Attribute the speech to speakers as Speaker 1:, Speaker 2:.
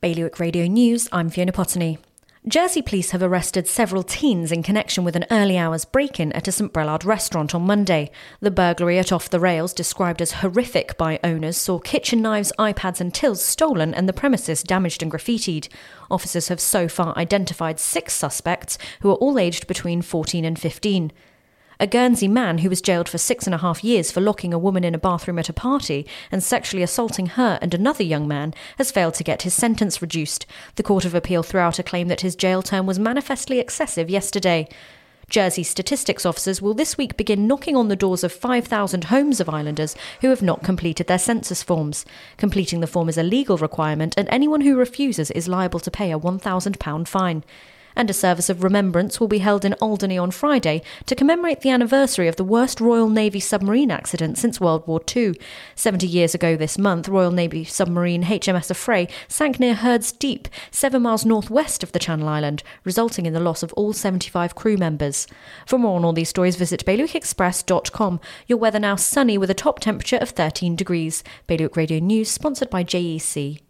Speaker 1: Bailiwick Radio News, I'm Fiona Potney. Jersey police have arrested several teens in connection with an early hours break in at a St Brelade restaurant on Monday. The burglary at Off the Rails, described as horrific by owners, saw kitchen knives, iPads, and tills stolen and the premises damaged and graffitied. Officers have so far identified six suspects who are all aged between 14 and 15. A Guernsey man who was jailed for six and a half years for locking a woman in a bathroom at a party and sexually assaulting her and another young man has failed to get his sentence reduced. The Court of Appeal threw out a claim that his jail term was manifestly excessive yesterday. Jersey statistics officers will this week begin knocking on the doors of 5,000 homes of islanders who have not completed their census forms. Completing the form is a legal requirement, and anyone who refuses is liable to pay a £1,000 fine and a service of remembrance will be held in Alderney on Friday to commemorate the anniversary of the worst Royal Navy submarine accident since World War II. 70 years ago this month, Royal Navy submarine HMS Affray sank near Hurd's Deep, seven miles northwest of the Channel Island, resulting in the loss of all 75 crew members. For more on all these stories, visit bailiwickexpress.com. Your weather now sunny with a top temperature of 13 degrees. Bailiwick Radio News, sponsored by JEC.